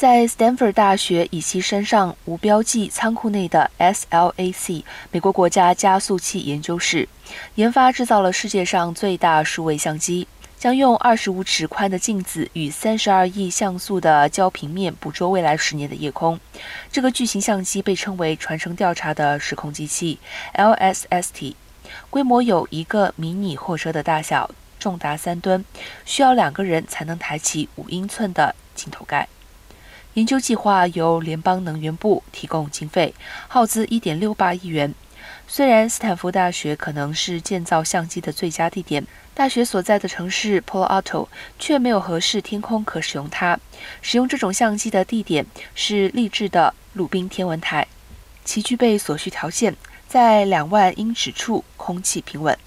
在 Stanford 大学以其身上无标记仓库内的 SLAC 美国国家加速器研究室，研发制造了世界上最大数位相机，将用二十五尺宽的镜子与三十二亿像素的焦平面捕捉未来十年的夜空。这个巨型相机被称为传承调查的时空机器 LSST，规模有一个迷你货车的大小，重达三吨，需要两个人才能抬起五英寸的镜头盖。研究计划由联邦能源部提供经费，耗资1.68亿元。虽然斯坦福大学可能是建造相机的最佳地点，大学所在的城市 Palo Alto 却没有合适天空可使用它。使用这种相机的地点是励志的鲁宾天文台，其具备所需条件，在两万英尺处空气平稳。